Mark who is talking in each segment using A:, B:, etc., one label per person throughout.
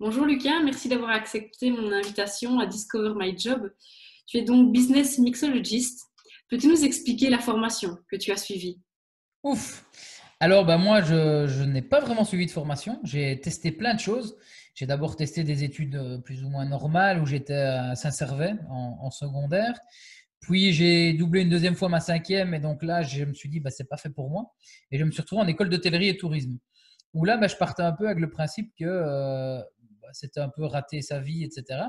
A: Bonjour Lucas, merci d'avoir accepté mon invitation à Discover My Job. Tu es donc business mixologist. Peux-tu nous expliquer la formation que tu as suivie?
B: Ouf Alors, bah, moi, je, n'ai pas vraiment suivi de formation. J'ai testé plein de choses. J'ai d'abord testé des études euh, plus ou moins normales où j'étais à Saint-Servais en, secondaire. Puis j'ai doublé une deuxième fois ma cinquième et donc là, je me suis dit, bah, c'est pas fait pour moi. Et je me suis retrouvé en école d'hôtellerie et tourisme. Où là, bah, je partais un peu avec le principe que euh, bah, c'était un peu rater sa vie, etc.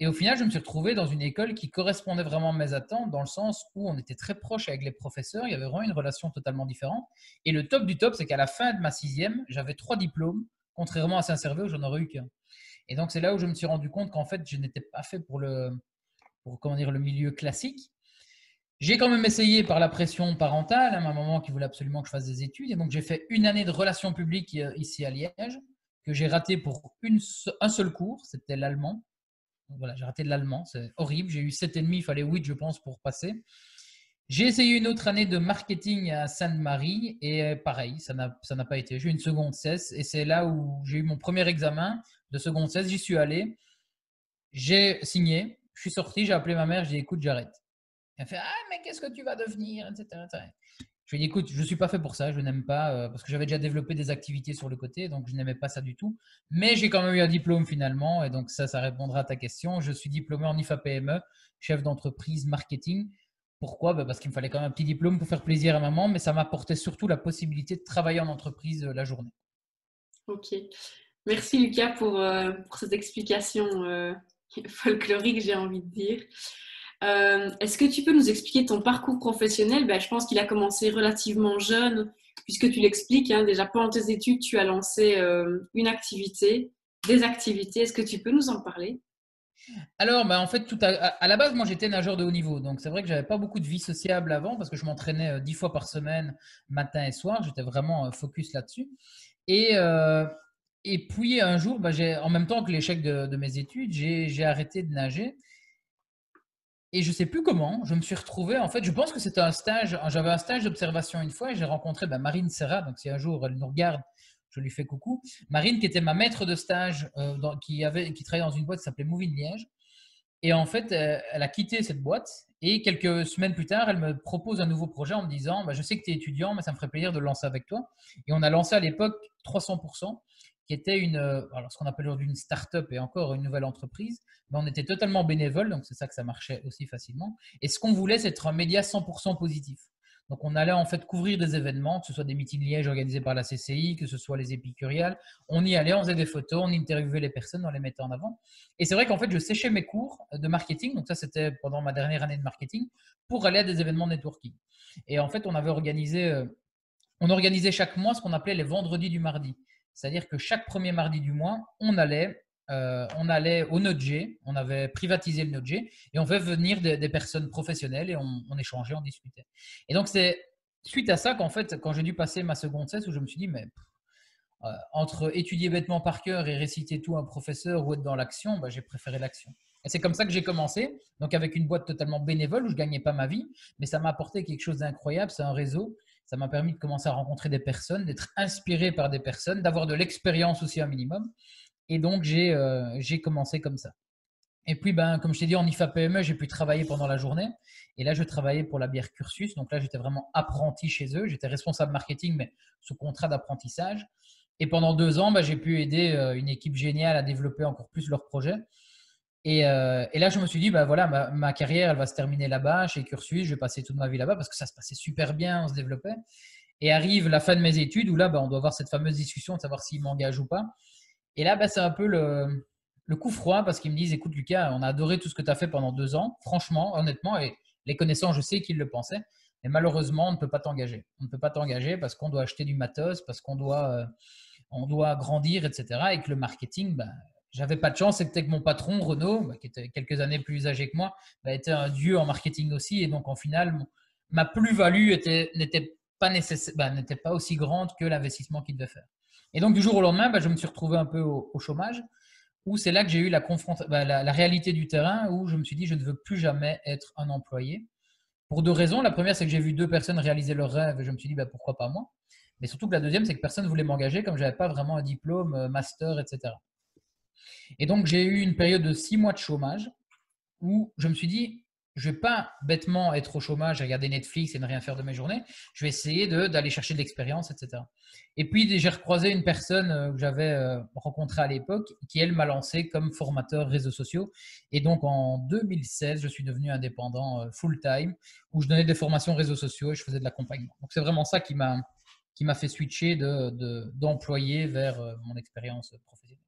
B: Et au final, je me suis retrouvé dans une école qui correspondait vraiment à mes attentes, dans le sens où on était très proche avec les professeurs, il y avait vraiment une relation totalement différente. Et le top du top, c'est qu'à la fin de ma sixième, j'avais trois diplômes, contrairement à Saint-Servais où j'en aurais eu qu'un. Et donc, c'est là où je me suis rendu compte qu'en fait, je n'étais pas fait pour le, comment dire, le milieu classique. J'ai quand même essayé par la pression parentale, hein, ma maman qui voulait absolument que je fasse des études. Et donc, j'ai fait une année de relations publiques euh, ici à Liège que j'ai raté pour un seul cours, c'était l'allemand. Voilà, j'ai raté l'allemand, c'est horrible. J'ai eu 7,5, il fallait 8, je pense, pour passer. J'ai essayé une autre année de marketing à Sainte-Marie et euh, pareil, ça n'a pas été. J'ai eu une seconde 16 et c'est là où j'ai eu mon premier examen de seconde 16. J'y suis allé, j'ai signé, je suis sorti, j'ai appelé ma mère, j'ai dit écoute, j'arrête. Elle fait Ah, mais qu'est-ce que tu vas devenir etc. Je lui ai dit, écoute, je ne suis pas fait pour ça, je n'aime pas, euh, parce que j'avais déjà développé des activités sur le côté, donc je n'aimais pas ça du tout. Mais j'ai quand même eu un diplôme finalement, et donc ça, ça répondra à ta question. Je suis diplômé en IFA PME, chef d'entreprise marketing. Pourquoi? Bah, Parce qu'il me fallait quand même un petit diplôme pour faire plaisir à maman, mais ça m'apportait surtout la possibilité de travailler en entreprise euh, la journée.
A: Ok. Merci Lucas pour, euh, pour cette explication folklorique, j'ai envie de dire. Euh, est-ce que tu peux nous expliquer ton parcours professionnel? Ben, Je pense qu'il a commencé relativement jeune, puisque tu l'expliques, hein, déjà pendant tes études, tu as lancé euh, une activité, des activités. Est-ce que tu peux nous en parler?
B: Alors, ben, en fait, tout à, la base, moi, j'étais nageur de haut niveau. Donc, c'est vrai que j'avais pas beaucoup de vie sociable avant parce que je m'entraînais euh, dix fois par semaine, matin et soir. J'étais vraiment focus là-dessus. Et, et puis, un jour, ben, en même temps que l'échec de, de, mes études, j'ai arrêté de nager. Et je sais plus comment, je me suis retrouvé, en fait, je pense que c'était un stage, j'avais un stage d'observation une fois et j'ai rencontré ben, Marine Serra, donc si un jour elle nous regarde, je lui fais coucou. Marine qui était ma maître de stage, euh, qui, travaillait dans une boîte qui s'appelait Moving Liège. Et en fait, euh, elle a quitté cette boîte et quelques semaines plus tard, elle me propose un nouveau projet en me disant bah, Je sais que tu es étudiant, mais ça me ferait plaisir de lancer avec toi. Et on a lancé à l'époque 300% qui était une, euh, alors ce qu'on appelle aujourd'hui une start-up et encore une nouvelle entreprise, mais on était totalement bénévole, donc c'est ça que ça marchait aussi facilement. Et ce qu'on voulait, c'est être un média 100% positif. Donc on allait en fait couvrir des événements, que ce soit des meetings Liège organisés par la CCI, que ce soit les épicuriales. On y allait, on faisait des photos, on interviewait les personnes, on les mettait en avant. Et c'est vrai qu'en fait, je séchais mes cours de marketing, donc ça c'était pendant ma dernière année de marketing, pour aller à des événements networking. Et en fait, on avait organisé, euh, on organisait chaque mois ce qu'on appelait les vendredis du mardi. C'est-à-dire que chaque premier mardi du mois, on allait, euh, on allait au Node-G, on avait privatisé le Node-G et on fait venir des, personnes professionnelles et on, échangeait, on discutait. Et donc, c'est suite à ça qu'en fait, quand j'ai dû passer ma seconde cesse, où je me suis dit, mais euh, entre étudier bêtement par cœur et réciter tout à un professeur ou être dans l'action, bah, j'ai préféré l'action. Et c'est comme ça que j'ai commencé, donc avec une boîte totalement bénévole où je gagnais pas ma vie, mais ça m'a apporté quelque chose d'incroyable, c'est un réseau ça m'a permis de commencer à rencontrer des personnes, d'être inspiré par des personnes, d'avoir de l'expérience aussi un minimum. Et donc, j'ai euh, commencé comme ça. Et puis, ben, comme je t'ai dit, en IFA PME, j'ai pu travailler pendant la journée. Et là, je travaillais pour la bière Cursus. Donc là, j'étais vraiment apprenti chez eux. J'étais responsable marketing, mais sous contrat d'apprentissage. Et pendant deux ans, ben, j'ai pu aider euh, une équipe géniale à développer encore plus leur projet. Euh, et, là, je me suis dit, bah voilà, ma, carrière, elle va se terminer là-bas, chez Cursus. Je vais passer toute ma vie là-bas parce que ça se passait super bien, on se développait. Et arrive la fin de mes études où là, bah, on doit avoir cette fameuse discussion de savoir s'ils m'engagent ou pas. Et là, bah, c'est un peu le, coup froid parce qu'ils me disent, écoute, Lucas, on a adoré tout ce que tu as fait pendant deux ans, franchement, honnêtement, et les connaissants, je sais qu'ils le pensaient. Mais malheureusement, on ne peut pas t'engager. On ne peut pas t'engager parce qu'on doit acheter du matos, parce qu'on doit, euh, on doit grandir, etc. Et que le marketing, bah, j'avais pas de chance, c'était que mon patron, Renaud, bah, qui était quelques années plus âgé que moi, bah, était un dieu en marketing aussi. Et donc, en final, ma plus-value n'était pas, bah, n'était pas aussi grande que l'investissement qu'il devait faire. Et donc, du jour au lendemain, je me suis retrouvé un peu au, chômage, où c'est là que j'ai eu la, la, la, réalité du terrain, où je me suis dit, je ne veux plus jamais être un employé. Pour deux raisons. La première, c'est que j'ai vu deux personnes réaliser leur rêve et je me suis dit, pourquoi pas moi? Mais surtout que la deuxième, c'est que personne ne voulait m'engager comme je n'avais pas vraiment un diplôme, euh, master, etc. Et donc, j'ai eu une période de six mois de chômage où je me suis dit, je ne vais pas bêtement être au chômage, regarder Netflix et ne rien faire de mes journées. Je vais essayer d'aller chercher de l'expérience, etc. Et puis, j'ai recroisé une personne euh, que j'avais euh, rencontrée à l'époque qui, elle, m'a lancé comme formateur réseaux sociaux. Et donc, en 2016, je suis devenu indépendant euh, full-time où je donnais des formations réseaux sociaux et je faisais de l'accompagnement. Donc, c'est vraiment ça qui m'a fait switcher d'employé de, vers mon expérience professionnelle.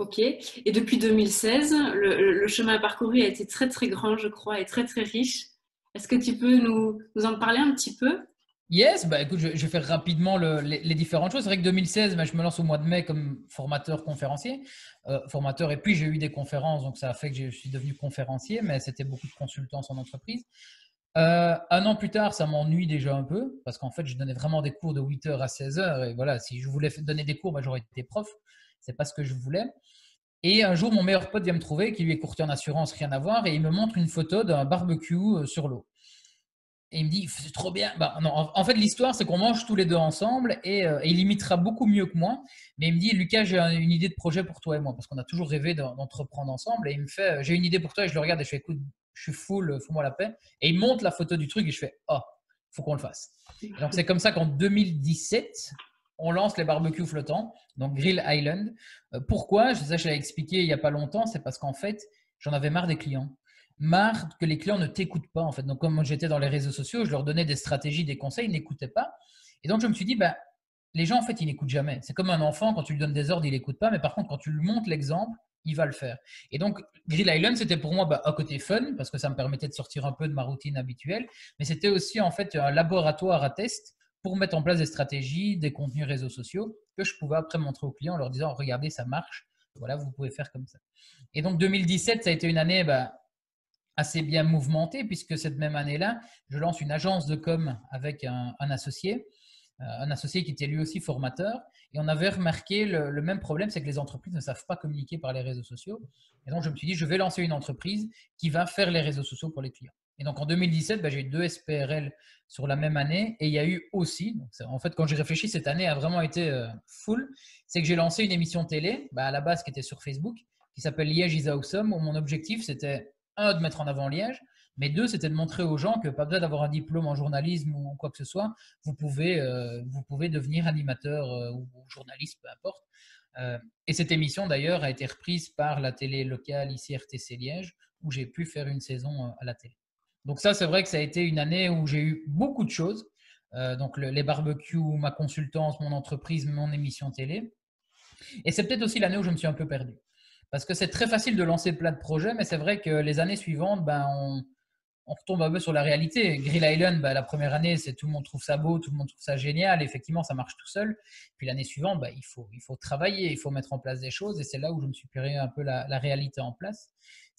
A: Ok. Et depuis 2016, le, chemin parcouru a été très très grand, je crois, et très très riche. Est-ce que tu peux nous, en parler un petit peu?
B: Yes, bah écoute, je, vais faire rapidement les, différentes choses. C'est vrai que 2016, bah, je me lance au mois de mai comme formateur conférencier, euh, formateur, et puis j'ai eu des conférences, donc ça a fait que je suis devenu conférencier, mais c'était beaucoup de consultance en entreprise. Euh, un an plus tard, ça m'ennuie déjà un peu, parce qu'en fait, je donnais vraiment des cours de 8h à 16h, et voilà, si je voulais donner des cours, bah, j'aurais été prof c'est pas ce que je voulais. Et un jour, mon meilleur pote vient me trouver, qui lui est courtier en assurance, rien à voir, et il me montre une photo d'un barbecue euh, sur l'eau. Et il me dit, c'est trop bien. Bah, en, fait, l'histoire, c'est qu'on mange tous les deux ensemble et, euh, il imitera beaucoup mieux que moi. Mais il me dit, Lucas, j'ai une idée de projet pour toi et moi, parce qu'on a toujours rêvé d'entreprendre ensemble. Et il me fait, euh, j'ai une idée pour toi, et je le regarde et je fais, écoute, je suis full, fous-moi la paix. Et il monte la photo du truc et je fais, oh, faut qu'on le fasse. donc, c'est comme ça qu'en 2017, on lance les barbecues flottants, donc Grill Island. Euh, pourquoi? Je sais, je l'ai expliqué il n'y a pas longtemps, c'est parce qu'en fait, j'en avais marre des clients. Marre que les clients ne t'écoutent pas, en fait. Donc, comme j'étais dans les réseaux sociaux, je leur donnais des stratégies, des conseils, ils n'écoutaient pas. Et donc, je me suis dit, bah, les gens, en fait, ils n'écoutent jamais. C'est comme un enfant, quand tu lui donnes des ordres, il n'écoute pas. Mais par contre, quand tu lui montres l'exemple, il va le faire. Et donc, Grill Island, c'était pour moi bah, un côté fun, parce que ça me permettait de sortir un peu de ma routine habituelle. Mais c'était aussi, en fait, un laboratoire à test pour mettre en place des stratégies, des contenus réseaux sociaux que je pouvais après montrer aux clients en leur disant regardez, ça marche, voilà, vous pouvez faire comme ça. Et donc 2017, ça a été une année bah, assez bien mouvementée puisque cette même année-là, je lance une agence de com avec un, associé, euh, un associé qui était lui aussi formateur. Et on avait remarqué le, le même problème, c'est que les entreprises ne savent pas communiquer par les réseaux sociaux. Et donc je me suis dit, je vais lancer une entreprise qui va faire les réseaux sociaux pour les clients. Et donc en 2017, bah, j'ai eu deux SPRL sur la même année. Et il y a eu aussi, en fait, quand j'ai réfléchi, cette année a vraiment été euh, full. C'est que j'ai lancé une émission télé, bah, à la base qui était sur Facebook, qui s'appelle Liège is awesome, où mon objectif c'était, un, de mettre en avant Liège, mais deux, c'était de montrer aux gens que pas besoin d'avoir un diplôme en journalisme ou quoi que ce soit, vous pouvez, euh, vous pouvez devenir animateur euh, ou journaliste, peu importe. et cette émission d'ailleurs a été reprise par la télé locale ici RTC Liège, où j'ai pu faire une saison à la télé. Donc ça, c'est vrai que ça a été une année où j'ai eu beaucoup de choses. Euh, donc les barbecues, ma consultance, mon entreprise, mon émission télé. Et c'est peut-être aussi l'année où je me suis un peu perdu. Parce que c'est très facile de lancer plein de projets, mais c'est vrai que les années suivantes, ben, on, retombe un peu sur la réalité. Grill Island, ben, la première année, c'est tout le monde trouve ça beau, tout le monde trouve ça génial. Effectivement, ça marche tout seul. Puis l'année suivante, ben, il, faut, il faut travailler, il faut mettre en place des choses. Et c'est là où je me suis pris un peu la réalité en place.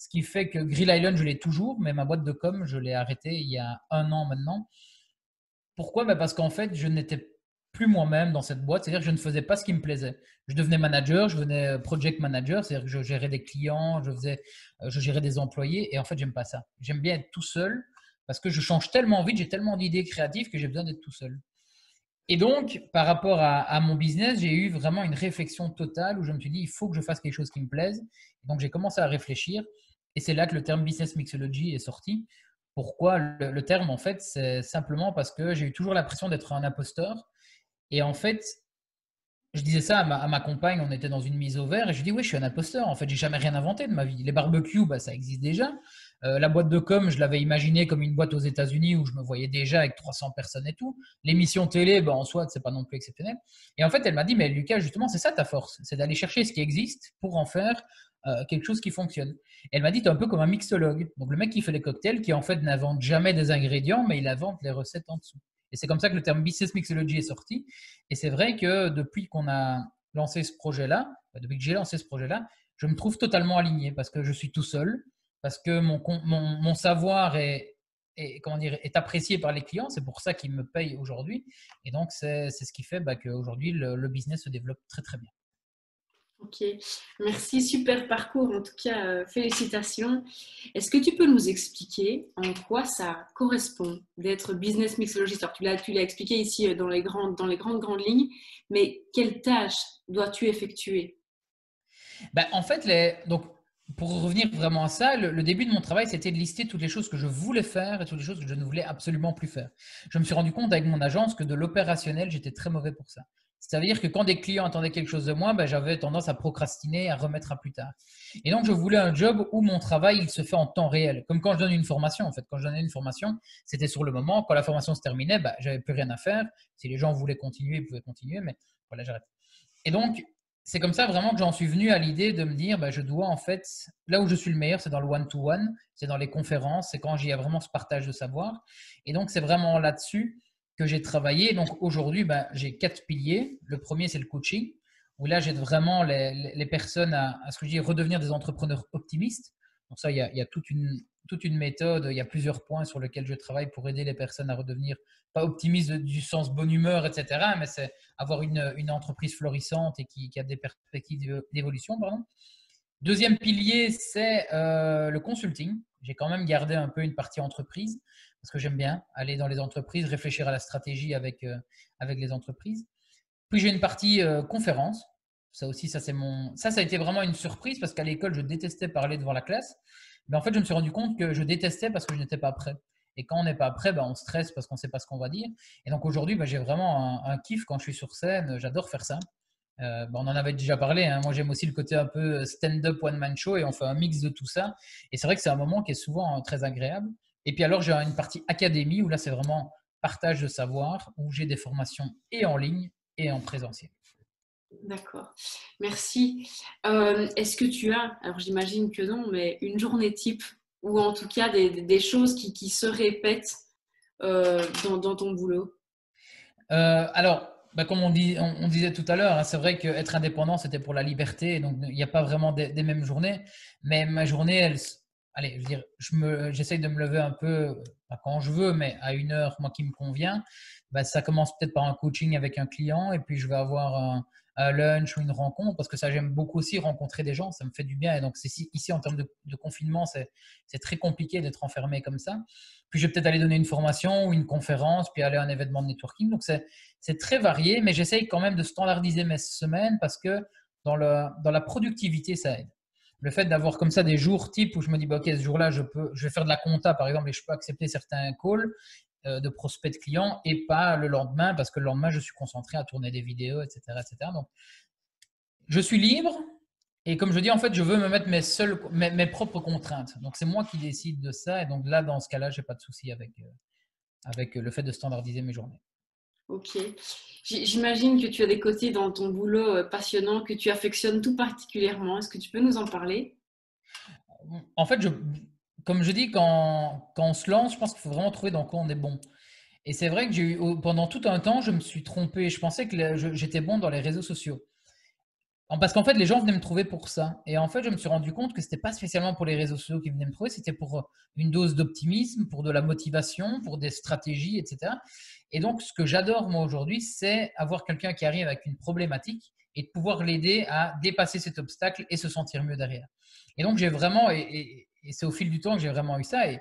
B: Ce qui fait que Grill Island, je l'ai toujours, mais ma boîte de com, je l'ai arrêtée il y a un an maintenant. Pourquoi? Ben Parce qu'en fait, je n'étais plus moi-même dans cette boîte, c'est-à-dire que je ne faisais pas ce qui me plaisait. Je devenais manager, je devenais euh, project manager, c'est-à-dire que je gérais des clients, je, faisais, euh, je gérais des employés, et en fait, j'aime pas ça. J'aime bien être tout seul parce que je change tellement vite, j'ai tellement d'idées créatives que j'ai besoin d'être tout seul. Et donc, par rapport à, mon business, j'ai eu vraiment une réflexion totale où je me suis dit, il faut que je fasse quelque chose qui me plaise. donc, j'ai commencé à réfléchir et c'est là que le terme business mixology est sorti. Pourquoi le, terme, en fait, c'est simplement parce que j'ai eu toujours l'impression d'être un imposteur. Et en fait, je disais ça à ma, compagne, on était dans une mise au vert, et je dis oui, je suis un imposteur. En fait, j'ai jamais rien inventé de ma vie. Les barbecues, bah, ça existe déjà. Euh, la boîte de com, je l'avais imaginé comme une boîte aux États-Unis où je me voyais déjà avec 300 personnes et tout. L'émission télé, bah, en soi, c'est pas non plus exceptionnel. Et en fait, elle m'a dit, mais Lucas, justement, c'est ça ta force, c'est d'aller chercher ce qui existe pour en faire euh, quelque chose qui fonctionne. elle m'a dit, tu es un peu comme un mixologue. Donc le mec qui fait les cocktails, qui en fait n'invente jamais des ingrédients, mais il invente les recettes en dessous. Et c'est comme ça que le terme business mixology est sorti. Et c'est vrai que depuis qu'on a lancé ce projet-là, bah, depuis que j'ai lancé ce projet-là, je me trouve totalement aligné parce que je suis tout seul, parce que mon, mon, savoir est, comment dire, est apprécié par les clients. C'est pour ça qu'ils me payent aujourd'hui. Et donc, c'est ce qui fait bah, qu'aujourd'hui, le business se développe très, très bien.
A: Ok, merci, super parcours. En tout cas, euh, félicitations. Est-ce que tu peux nous expliquer en quoi ça correspond d'être business mixologiste? Alors, tu l'as, expliqué ici euh, dans les, grandes, dans les grandes, grandes lignes, mais quelles tâches dois-tu effectuer?
B: Ben, en fait, donc, pour revenir vraiment à ça, le, début de mon travail, c'était de lister toutes les choses que je voulais faire et toutes les choses que je ne voulais absolument plus faire. Je me suis rendu compte avec mon agence que de l'opérationnel, j'étais très mauvais pour ça. C'est-à-dire que quand des clients attendaient quelque chose de moi, ben, j'avais tendance à procrastiner, à remettre à plus tard. Et donc, je voulais un job où mon travail, il se fait en temps réel. Comme quand je donne une formation, en fait. Quand je donnais une formation, c'était sur le moment. Quand la formation se terminait, ben, j'avais plus rien à faire. Si les gens voulaient continuer, ils pouvaient continuer. Mais voilà, j'arrête. Et donc, c'est comme ça vraiment que j'en suis venu à l'idée de me dire, ben, je dois en fait, là où je suis le meilleur, c'est dans le one-to-one, c'est dans les conférences, c'est quand j'y ai vraiment ce partage de savoir. Et donc, c'est vraiment là-dessus que j'ai travaillé. Donc aujourd'hui, ben, j'ai quatre piliers. Le premier, c'est le coaching, où là, j'aide vraiment les, personnes à, ce que je dis, redevenir des entrepreneurs optimistes. Donc ça, il y a, toute, une, toute une méthode, il y a plusieurs points sur lesquels je travaille pour aider les personnes à redevenir, pas optimistes du sens bonne humeur, etc., mais c'est avoir une, une, entreprise florissante et qui, qui a des perspectives d'évolution. Deuxième pilier, c'est euh, le consulting. J'ai quand même gardé un peu une partie entreprise parce que j'aime bien aller dans les entreprises, réfléchir à la stratégie avec, euh, avec les entreprises. Puis j'ai une partie euh, conférence. Ça aussi, ça c'est mon. Ça, ça a été vraiment une surprise parce qu'à l'école, je détestais parler devant la classe. Mais en fait, je me suis rendu compte que je détestais parce que je n'étais pas prêt. Et quand on n'est pas prêt, ben, on stresse parce qu'on ne sait pas ce qu'on va dire. Et donc aujourd'hui, ben, j'ai vraiment un, kiff quand je suis sur scène. J'adore faire ça. Euh, ben, on en avait déjà parlé. Hein. Moi, j'aime aussi le côté un peu stand-up one-man show et on fait un mix de tout ça. Et c'est vrai que c'est un moment qui est souvent très agréable. Et puis alors, j'ai une partie académie où là, c'est vraiment partage de savoir, où j'ai des formations et en ligne et en présentiel.
A: D'accord, merci. Euh, est-ce que tu as, alors j'imagine que non, mais une journée type ou en tout cas des, choses qui, se répètent euh, dans, ton boulot?
B: Euh, Alors, bah, comme on, disait tout à l'heure, hein, c'est vrai qu'être indépendant, c'était pour la liberté, donc il n'y a pas vraiment des, mêmes journées, mais ma journée, elle, allez, je dire, je j'essaye de me lever un peu, quand je veux, mais à une heure, moi, qui me convient. Bah, ça commence peut-être par un coaching avec un client et puis je vais avoir lunch ou une rencontre parce que ça, j'aime beaucoup aussi rencontrer des gens, ça me fait du bien. Et donc, ici, en termes de, confinement, c'est, très compliqué d'être enfermé comme ça. Puis, je vais peut-être aller donner une formation ou une conférence, puis aller à un événement de networking. Donc, c'est, très varié, mais j'essaye quand même de standardiser mes semaines parce que dans, le, dans la productivité, ça aide le fait d'avoir comme ça des jours type où je me dis, bah, ok, ce jour-là, je, je vais faire de la compta, par exemple, et je peux accepter certains calls de prospects de clients et pas le lendemain, parce que le lendemain, je suis concentré à tourner des vidéos, etc. etc. Donc, je suis libre. Et comme je dis, en fait, je veux me mettre mes, seules, mes, propres contraintes. Donc, c'est moi qui décide de ça. Et donc, là, dans ce cas-là, je n'ai pas de souci avec, euh, avec le fait de standardiser mes journées.
A: Ok. J'imagine que tu as des côtés dans ton boulot euh, passionnant que tu affectionnes tout particulièrement. Est-ce que tu peux nous en parler?
B: En fait, je, comme je dis, quand, quand on se lance, je pense qu'il faut vraiment trouver dans quoi on est bon. Et c'est vrai que j'ai eu, pendant tout un temps, je me suis trompé. Je pensais que j'étais bon dans les réseaux sociaux. Parce qu'en fait, les gens venaient me trouver pour ça. Et en fait, je me suis rendu compte que ce n'était pas spécialement pour les réseaux sociaux qui venaient me trouver, c'était pour euh, une dose d'optimisme, pour de la motivation, pour des stratégies, etc. Et donc, ce que j'adore moi aujourd'hui, c'est avoir quelqu'un qui arrive avec une problématique et de pouvoir l'aider à dépasser cet obstacle et se sentir mieux derrière. Et donc, j'ai vraiment, c'est au fil du temps que j'ai vraiment eu ça. Et,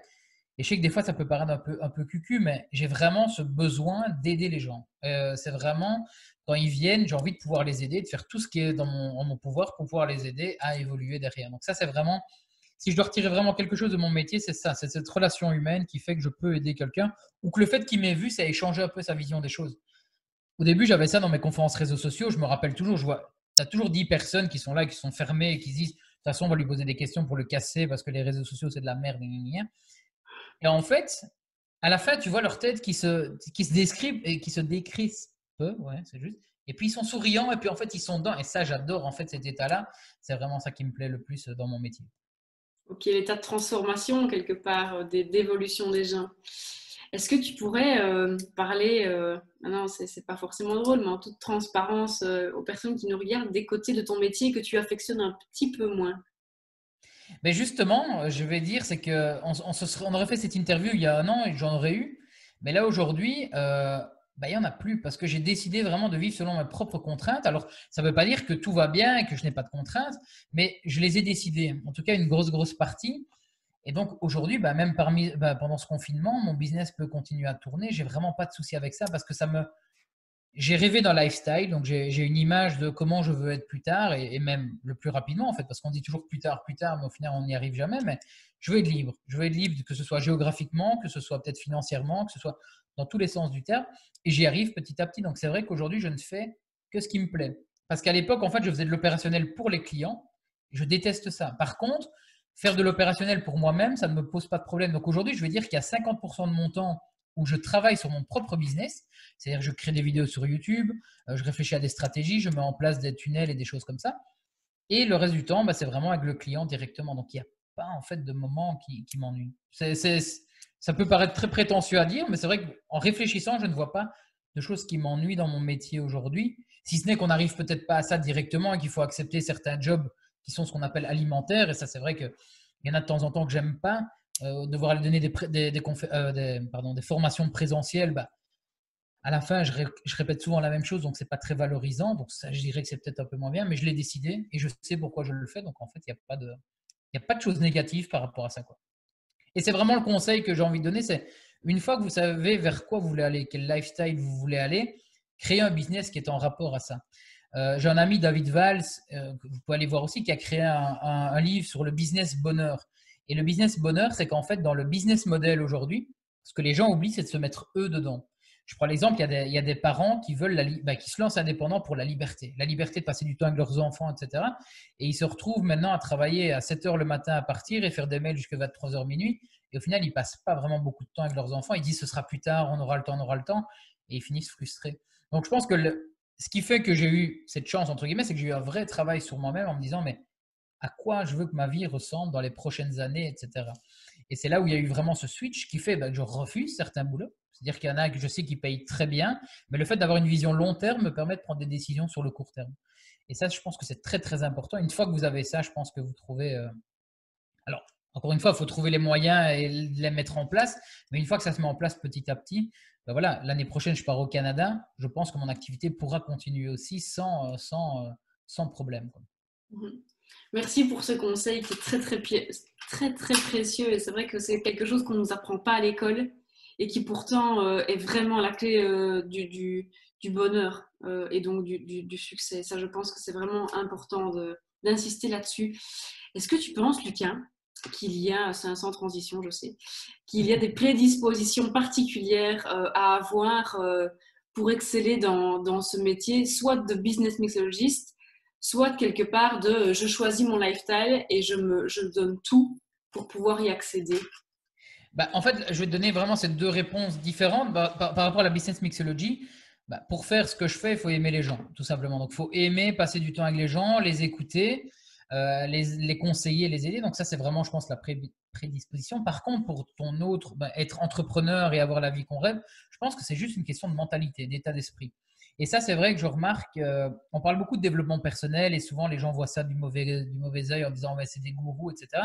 B: je sais que des fois, ça peut paraître un peu, un peu cucu, mais j'ai vraiment ce besoin d'aider les gens. Euh, c'est vraiment quand ils viennent, j'ai envie de pouvoir les aider, de faire tout ce qui est dans mon, pouvoir pour pouvoir les aider à évoluer derrière. Donc ça, c'est vraiment, si je dois retirer vraiment quelque chose de mon métier, c'est ça, c'est cette relation humaine qui fait que je peux aider quelqu'un ou que le fait qu'il m'ait vu, ça a changé un peu sa vision des choses. Au début, j'avais ça dans mes conférences réseaux sociaux, je me rappelle toujours, je vois, tu as toujours 10 personnes qui sont là, qui sont fermées et qui disent, façon, on va lui poser des questions pour le casser parce que les réseaux sociaux, c'est de la merde. Et en fait, à la fin, tu vois leur tête qui se, qui se décrit et qui se décrit ouais, c'est juste. Et puis ils sont souriants et puis en fait ils sont dedans. Et ça, j'adore en fait cet état-là. C'est vraiment ça qui me plaît le plus dans mon métier.
A: Ok, l'état de transformation quelque part, euh, d'évolution des gens. Est-ce que tu pourrais euh, parler, euh, non, c'est pas forcément drôle, mais en toute transparence aux personnes qui nous regardent des côtés de ton métier que tu affectionnes un petit peu moins?
B: Mais justement, je vais dire, c'est qu'on on, on aurait fait cette interview il y a un an et j'en aurais eu. Mais là aujourd'hui, bah, il n'y en a plus parce que j'ai décidé vraiment de vivre selon mes propres contraintes. Alors, ça ne veut pas dire que tout va bien et que je n'ai pas de contraintes, mais je les ai décidées, en tout cas une grosse, grosse partie. Et donc aujourd'hui, bah, même bah, pendant ce confinement, mon business peut continuer à tourner. J'ai vraiment pas de souci avec ça parce que ça me, j'ai rêvé d'un lifestyle, donc j'ai une image de comment je veux être plus tard et, même le plus rapidement en fait, parce qu'on dit toujours plus tard, plus tard, mais au final on n'y arrive jamais. Mais je veux être libre. Je veux être libre, que ce soit géographiquement, que ce soit peut-être financièrement, que ce soit dans tous les sens du terme. Et j'y arrive petit à petit. Donc c'est vrai qu'aujourd'hui je ne fais que ce qui me plaît. Parce qu'à l'époque, en fait, je faisais de l'opérationnel pour les clients. Je déteste ça. Par contre, faire de l'opérationnel pour moi-même, ça ne me pose pas de problème. Donc aujourd'hui, je vais dire qu'il y a 50% de mon temps où je travaille sur mon propre business, c'est-à-dire je crée des vidéos sur YouTube, euh, je réfléchis à des stratégies, je mets en place des tunnels et des choses comme ça. Et le reste du temps, bah, c'est vraiment avec le client directement. Donc il n'y a pas en fait de moment qui, qui m'ennuie. Ça peut paraître très prétentieux à dire, mais c'est vrai qu'en réfléchissant, je ne vois pas de choses qui m'ennuient dans mon métier aujourd'hui. Si ce n'est qu'on n'arrive peut-être pas à ça directement et qu'il faut accepter certains jobs qui sont ce qu'on appelle alimentaires. Et ça, c'est vrai qu'il y en a de temps en temps que j'aime pas. Euh, devoir aller donner des, euh, des, formations présentielles, bah, à la fin, je, je, répète souvent la même chose, donc c'est pas très valorisant. Donc ça, je dirais que c'est peut-être un peu moins bien, mais je l'ai décidé et je sais pourquoi je le fais. Donc en fait, il n'y a pas de, a pas de choses négatives par rapport à ça, quoi. Et c'est vraiment le conseil que j'ai envie de donner, c'est une fois que vous savez vers quoi vous voulez aller, quel lifestyle vous voulez aller, créer un business qui est en rapport à ça. Euh, j'ai un ami, David Valls, euh, que vous pouvez aller voir aussi, qui a créé un, livre sur le business bonheur. Et le business bonheur, c'est qu'en fait, dans le business model aujourd'hui, ce que les gens oublient, c'est de se mettre eux dedans. Je prends l'exemple, il, y a des parents qui veulent bah, qui se lancent indépendants pour la liberté, la liberté de passer du temps avec leurs enfants, etc. Et ils se retrouvent maintenant à travailler à 7 heures le matin à partir et faire des mails jusqu'à 23 heures minuit. Et au final, ils passent pas vraiment beaucoup de temps avec leurs enfants. Ils disent ce sera plus tard, on aura le temps, on aura le temps, et ils finissent frustrés. Donc je pense que le, ce qui fait que j'ai eu cette chance, entre guillemets, c'est que j'ai eu un vrai travail sur moi-même en me disant, mais à quoi je veux que ma vie ressemble dans les prochaines années, etc. Et c'est là où il y a eu vraiment ce switch qui fait bah, que je refuse certains boulots. C'est-à-dire qu'il y en a que je sais qui payent très bien, mais le fait d'avoir une vision long terme me permet de prendre des décisions sur le court terme. Et ça, je pense que c'est très, très important. Une fois que vous avez ça, je pense que vous trouvez... Euh, alors, encore une fois, il faut trouver les moyens et les mettre en place, mais une fois que ça se met en place petit à petit, ben voilà, l'année prochaine, je pars au Canada. Je pense que mon activité pourra continuer aussi sans, euh, sans, euh, sans problème.
A: Mhm. Merci pour ce conseil qui est très, très, très, très précieux. Et c'est vrai que c'est quelque chose qu'on ne nous apprend pas à l'école et qui pourtant euh, est vraiment la clé du, du, du, bonheur et donc du, du, succès. Ça, je pense que c'est vraiment important d'insister là-dessus. Est-ce que tu penses, Lucas, qu'il y a, c'est sans transition, je sais, qu'il y a des prédispositions particulières euh, à avoir euh, pour exceller dans, dans, ce métier, soit de business mixologiste, soit quelque part de euh, je choisis mon lifestyle et je me je donne tout pour pouvoir y accéder.
B: Bah, en fait, je vais te donner vraiment ces deux réponses différentes bah, par, rapport à la business mixology. Bah, pour faire ce que je fais, il faut aimer les gens, tout simplement. Donc, il faut aimer passer du temps avec les gens, les écouter, euh, les, conseiller, les aider. Donc ça, c'est vraiment, je pense, la prédisposition. Par contre, pour ton autre, bah, être entrepreneur et avoir la vie qu'on rêve, je pense que c'est juste une question de mentalité, d'état d'esprit. Et ça, c'est vrai que je remarque, euh, on parle beaucoup de développement personnel et souvent les gens voient ça du mauvais, du mauvais œil en disant c'est des gourous, etc.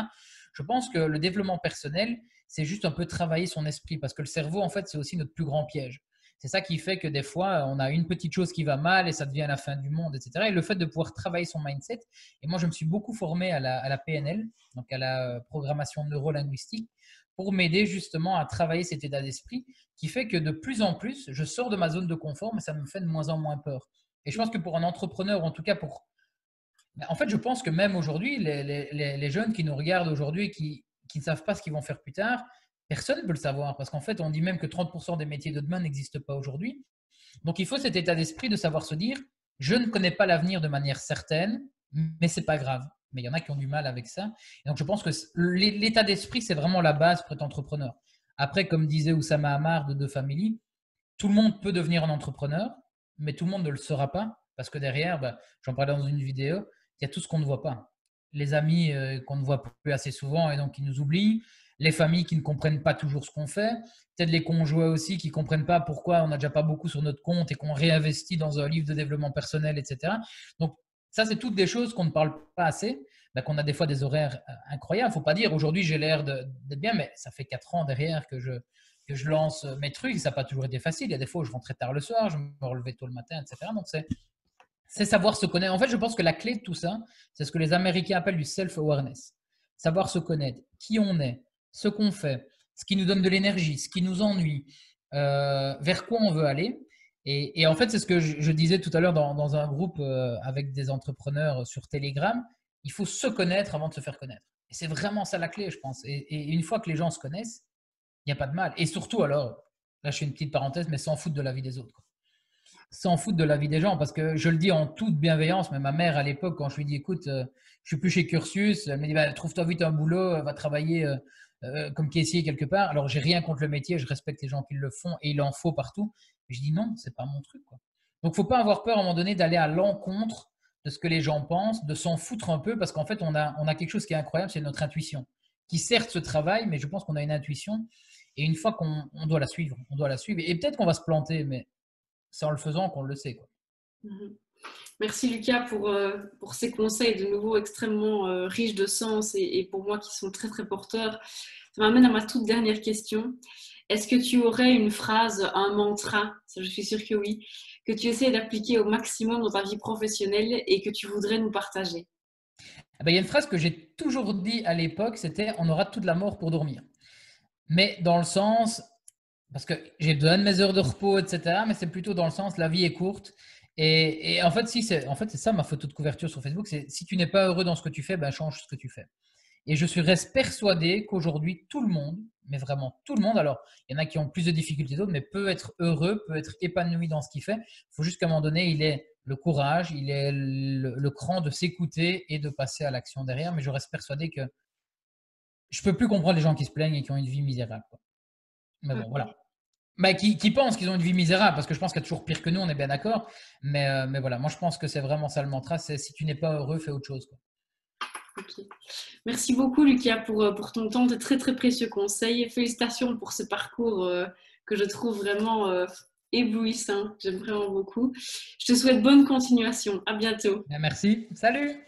B: Je pense que le développement personnel, c'est juste un peu travailler son esprit parce que le cerveau, en fait, c'est aussi notre plus grand piège. C'est ça qui fait que des fois, on a une petite chose qui va mal et ça devient la fin du monde, etc. Et le fait de pouvoir travailler son mindset, et moi je me suis beaucoup formé à la, PNL, donc à la euh, programmation neurolinguistique, pour m'aider justement à travailler cet état d'esprit qui fait que de plus en plus, je sors de ma zone de confort, mais ça me fait de moins en moins peur. Et je pense que pour un entrepreneur, en tout cas pour... En fait, je pense que même aujourd'hui, les, jeunes qui nous regardent aujourd'hui, qui ne savent pas ce qu'ils vont faire plus tard, Personne ne peut le savoir parce qu'en fait, on dit même que 30% des métiers de demain n'existent pas aujourd'hui. Donc, il faut cet état d'esprit de savoir se dire je ne connais pas l'avenir de manière certaine, mais c'est pas grave. Mais il y en a qui ont du mal avec ça. Et donc, je pense que l'état d'esprit, c'est vraiment la base pour être entrepreneur. Après, comme disait Oussama Hamar de deux familles, tout le monde peut devenir un entrepreneur, mais tout le monde ne le sera pas parce que derrière, bah, j'en parlais dans une vidéo, il y a tout ce qu'on ne voit pas. Les amis euh, qu'on ne voit plus assez souvent et donc qui nous oublient, les familles qui ne comprennent pas toujours ce qu'on fait, peut-être les conjoints aussi qui ne comprennent pas pourquoi on n'a déjà pas beaucoup sur notre compte et qu'on réinvestit dans un livre de développement personnel, etc. Donc, ça, c'est toutes des choses qu'on ne parle pas assez, bah, qu'on a des fois des horaires euh, incroyables. Il ne faut pas dire aujourd'hui j'ai l'air d'être bien, mais ça fait quatre ans derrière que je, que je lance mes trucs. Ça n'a pas toujours été facile. Il y a des fois où je rentrais tard le soir, je me relevais tôt le matin, etc. Donc, c'est, c'est savoir se connaître. En fait, je pense que la clé de tout ça, c'est ce que les Américains appellent du self-awareness. Savoir se connaître, qui on est, ce qu'on fait, ce qui nous donne de l'énergie, ce qui nous ennuie, euh, vers quoi on veut aller. Et, en fait, c'est ce que je, disais tout à l'heure dans, un groupe euh, avec des entrepreneurs sur Telegram. Il faut se connaître avant de se faire connaître. Et c'est vraiment ça la clé, je pense. Et, une fois que les gens se connaissent, il n'y a pas de mal. Et surtout, alors, là, je fais une petite parenthèse, mais sans foutre de la vie des autres. Sans foutre de la vie des gens. Parce que je le dis en toute bienveillance, mais ma mère, à l'époque, quand je lui dis, écoute, euh, je suis plus chez Cursus, elle me dit, bah, trouve-toi vite un boulot, va travailler euh, comme caissier quelque part. Alors, j'ai rien contre le métier, je respecte les gens qui le font et il en faut partout. Je dis non, c'est pas mon truc. Quoi. Donc, faut pas avoir peur à un moment donné d'aller à l'encontre de ce que les gens pensent, de s'en foutre un peu, parce qu'en fait, on a, on a quelque chose qui est incroyable, c'est notre intuition, qui certes se travaille, mais je pense qu'on a une intuition. Et une fois qu'on on doit la suivre, on doit la suivre. Et peut-être qu'on va se planter, mais c'est en le faisant qu'on le sait.
A: Mhm. Merci Lucas pour, euh, pour ces conseils de nouveau extrêmement euh, riches de sens et, pour moi qui sont très très porteurs. Ça m'amène à ma toute dernière question. Est-ce que tu aurais une phrase, un mantra, je suis sûre que oui, que tu essaies d'appliquer au maximum dans ta vie professionnelle et que tu voudrais nous partager?
B: Ah ben, Il y a une phrase que j'ai toujours dit à l'époque, c'était on aura toute la mort pour dormir. Mais dans le sens, parce que j'ai besoin de mes heures de repos, etc., mais c'est plutôt dans le sens la vie est courte. Et, en fait, si c'est en fait, ça ma photo de couverture sur Facebook, c'est si tu n'es pas heureux dans ce que tu fais, ben, change ce que tu fais. Et je suis reste persuadé qu'aujourd'hui, tout le monde, mais vraiment tout le monde, alors il y en a qui ont plus de difficultés d'autres, mais peut être heureux, peut être épanoui dans ce qu'il fait. Il faut juste qu'à un moment donné, il ait le courage, il ait le, cran de s'écouter et de passer à l'action derrière. Mais je reste persuadé que je peux plus comprendre les gens qui se plaignent et qui ont une vie misérable. Mais bon, voilà. Mais qui, pensent qu'ils ont une vie misérable, parce que je pense qu'il y a toujours pire que nous, on est bien d'accord. Mais, euh, mais voilà, moi je pense que c'est vraiment ça le mantra, c'est si tu n'es pas heureux, fais autre chose. Quoi.
A: Merci beaucoup, Lucas, pour, euh, pour ton temps, de très très précieux conseils. Félicitations pour ce parcours euh, que je trouve vraiment euh, éblouissant. J'aime vraiment beaucoup. Je te souhaite bonne continuation. À bientôt.
B: Merci. Salut.